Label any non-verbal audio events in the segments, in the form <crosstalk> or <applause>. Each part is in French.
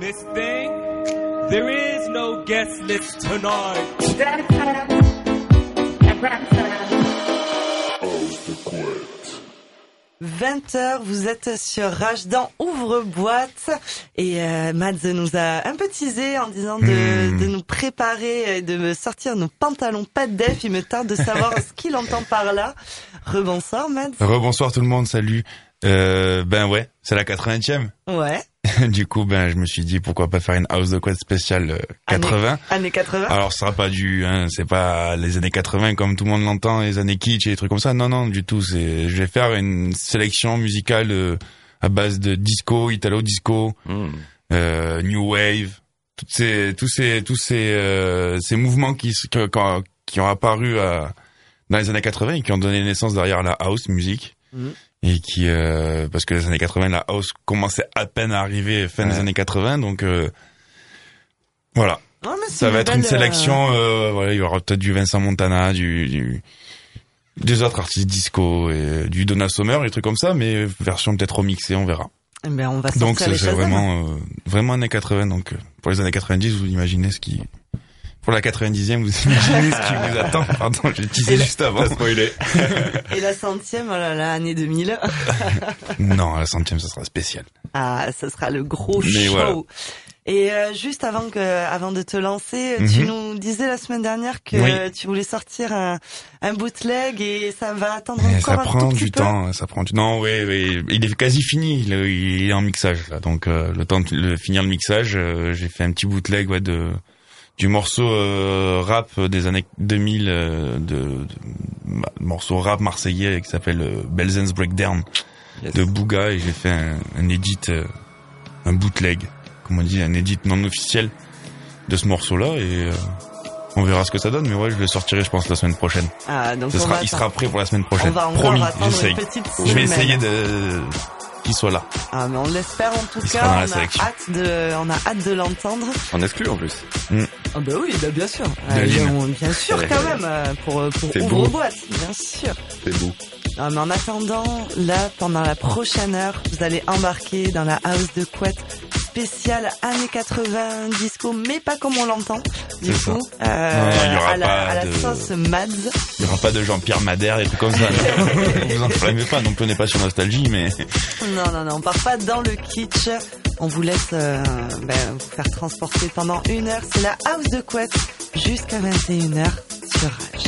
Miss Thing, there is no guest list tonight. 20h, vous êtes sur Rage dans Ouvre-boîte et euh, Mads nous a un peu teasé en disant de, Hmm. de nous préparer et de me sortir nos pantalons pas de def. Il me tarde de savoir <laughs> ce qu'il entend par là. Rebonsoir Mads. Rebonsoir tout le monde, salut. Euh, ben ouais, c'est la 80e. Ouais, <laughs> du coup, ben je me suis dit pourquoi pas faire une house de quad spéciale euh, 80. années 80. Alors ce sera pas du, hein, c'est pas les années 80 comme tout le monde l'entend, les années kitsch et des trucs comme ça. Non, non, du tout. C'est, je vais faire une sélection musicale euh, à base de disco, italo disco, euh, new wave, toutes ces, tous ces, tous ces, euh, ces mouvements qui, qui ont apparu à, dans les années 80 et qui ont donné naissance derrière la house musique. Mhm. Et qui, euh, parce que les années 80, la house commençait à peine à arriver fin des années 80, donc euh, voilà. Non, mais c'est Ça va être une euh, sélection, euh, voilà, il y aura peut-être du Vincent Montana, du, du des autres artistes disco et du Donna Summer, des trucs comme ça, mais version peut-être remixée, on verra. eh ben, on va Donc c'est vraiment euh, vraiment années 80 donc euh, pour les années 90, vous imaginez ce qui pour la 90e, vous imaginez ce qui vous <laughs> attend. Pardon, j'ai teasé juste avant. spoilé. <laughs> Et la centième, oh là là, année 2000. <laughs> Non, la centième, ça sera spécial. Ah, ce sera le gros Mais show. voilà. Et euh, juste avant que, avant de te lancer, tu Mhm. nous disais la semaine dernière que Oui. tu voulais sortir un, un bootleg et ça va attendre encore ça un prend tout petit du peu. temps, ça prend du Non, oui, oui, il est quasi fini, il est, il est en mixage là. Donc euh, le temps de le- finir le mixage, euh, j'ai fait un petit bootleg ouais de du morceau euh, rap des années 2000 euh, de, de bah, morceau rap marseillais qui s'appelle euh, Belzen's Breakdown Yes. de Booga et j'ai fait un, un edit euh, un bootleg, comme on dit, un edit non officiel de ce morceau là et euh, on verra ce que ça donne mais ouais, je le sortirai je pense la semaine prochaine. Ah, donc Ce sera, il sera prêt pour la semaine on prochaine. va Promis, j'essaye. Je vais essayer de qu'il soit là. Ah, mais on l'espère en tout Il cas. On a sélection. hâte de, on a hâte de l'entendre. En exclu en plus. Ah bah oui, bah bien sûr. Euh, on- bien sûr quand même euh, pour pour C'est ouvre boîte, bien sûr. C'est beau. Non, mais en attendant, là, pendant la prochaine heure, vous allez embarquer dans la house de couette spéciale années 80 disco, mais pas comme on l'entend. Du coup, euh, Non, y aura à, la, pas à la de- sauce Mads. Il y aura pas de Jean-Pierre Madère et tout comme ça. <laughs> vous enflammez pas, non plus on n'est pas sur nostalgie, mais Non, non, non, on part pas dans le kitsch. On vous laisse euh, ben, vous faire transporter pendant une heure. C'est la house de couette jusqu'à 21h sur Rage.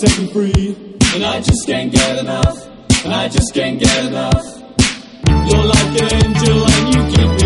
set me free. And I just can't get enough, and I just can't get enough. You're like an angel and you keep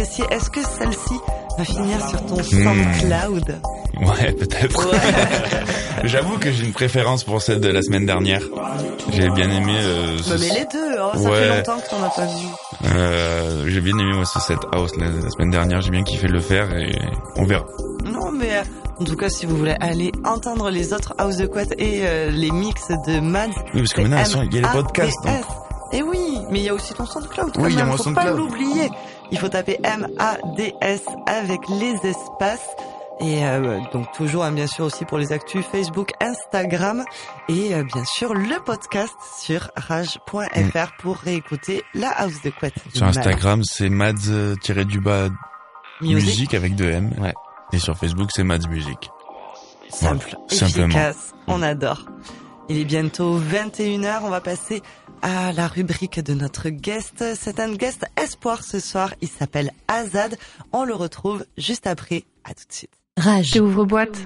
Apprécié. Est-ce que celle-ci va finir sur ton SoundCloud Ouais, peut-être. Ouais. <laughs> J'avoue que j'ai une préférence pour celle de la semaine dernière. J'ai bien aimé. Euh, ce- Bah, mais les deux, hein, ça Ouais. fait longtemps que t'en as pas vu. euh, j'ai bien aimé moi ce set house la, la semaine dernière. J'ai bien kiffé le faire et on verra. Non, mais en tout cas, si vous voulez aller entendre les autres House de Quat et euh, les mix de Mads, Oui, parce que maintenant il y a les podcasts. Et oui, mais il y a aussi ton SoundCloud quand Oui, il y a mon faut pas l'oublier. Il faut taper M-A-D-S avec les espaces. Et euh, donc toujours, hein, bien sûr, aussi pour les actus Facebook, Instagram et euh, bien sûr le podcast sur rage.fr pour réécouter la House de Quat. Sur Instagram, c'est mads-du-bas Music. musique avec deux M. Ouais. Et sur Facebook, c'est mads musique. Simple, Voilà, simplement. efficace, on adore. Il est bientôt 21h, on va passer à la rubrique de notre guest. C'est un guest espoir ce soir, il s'appelle Azad. On le retrouve juste après, à tout de suite. Rage. Ouvre boîte.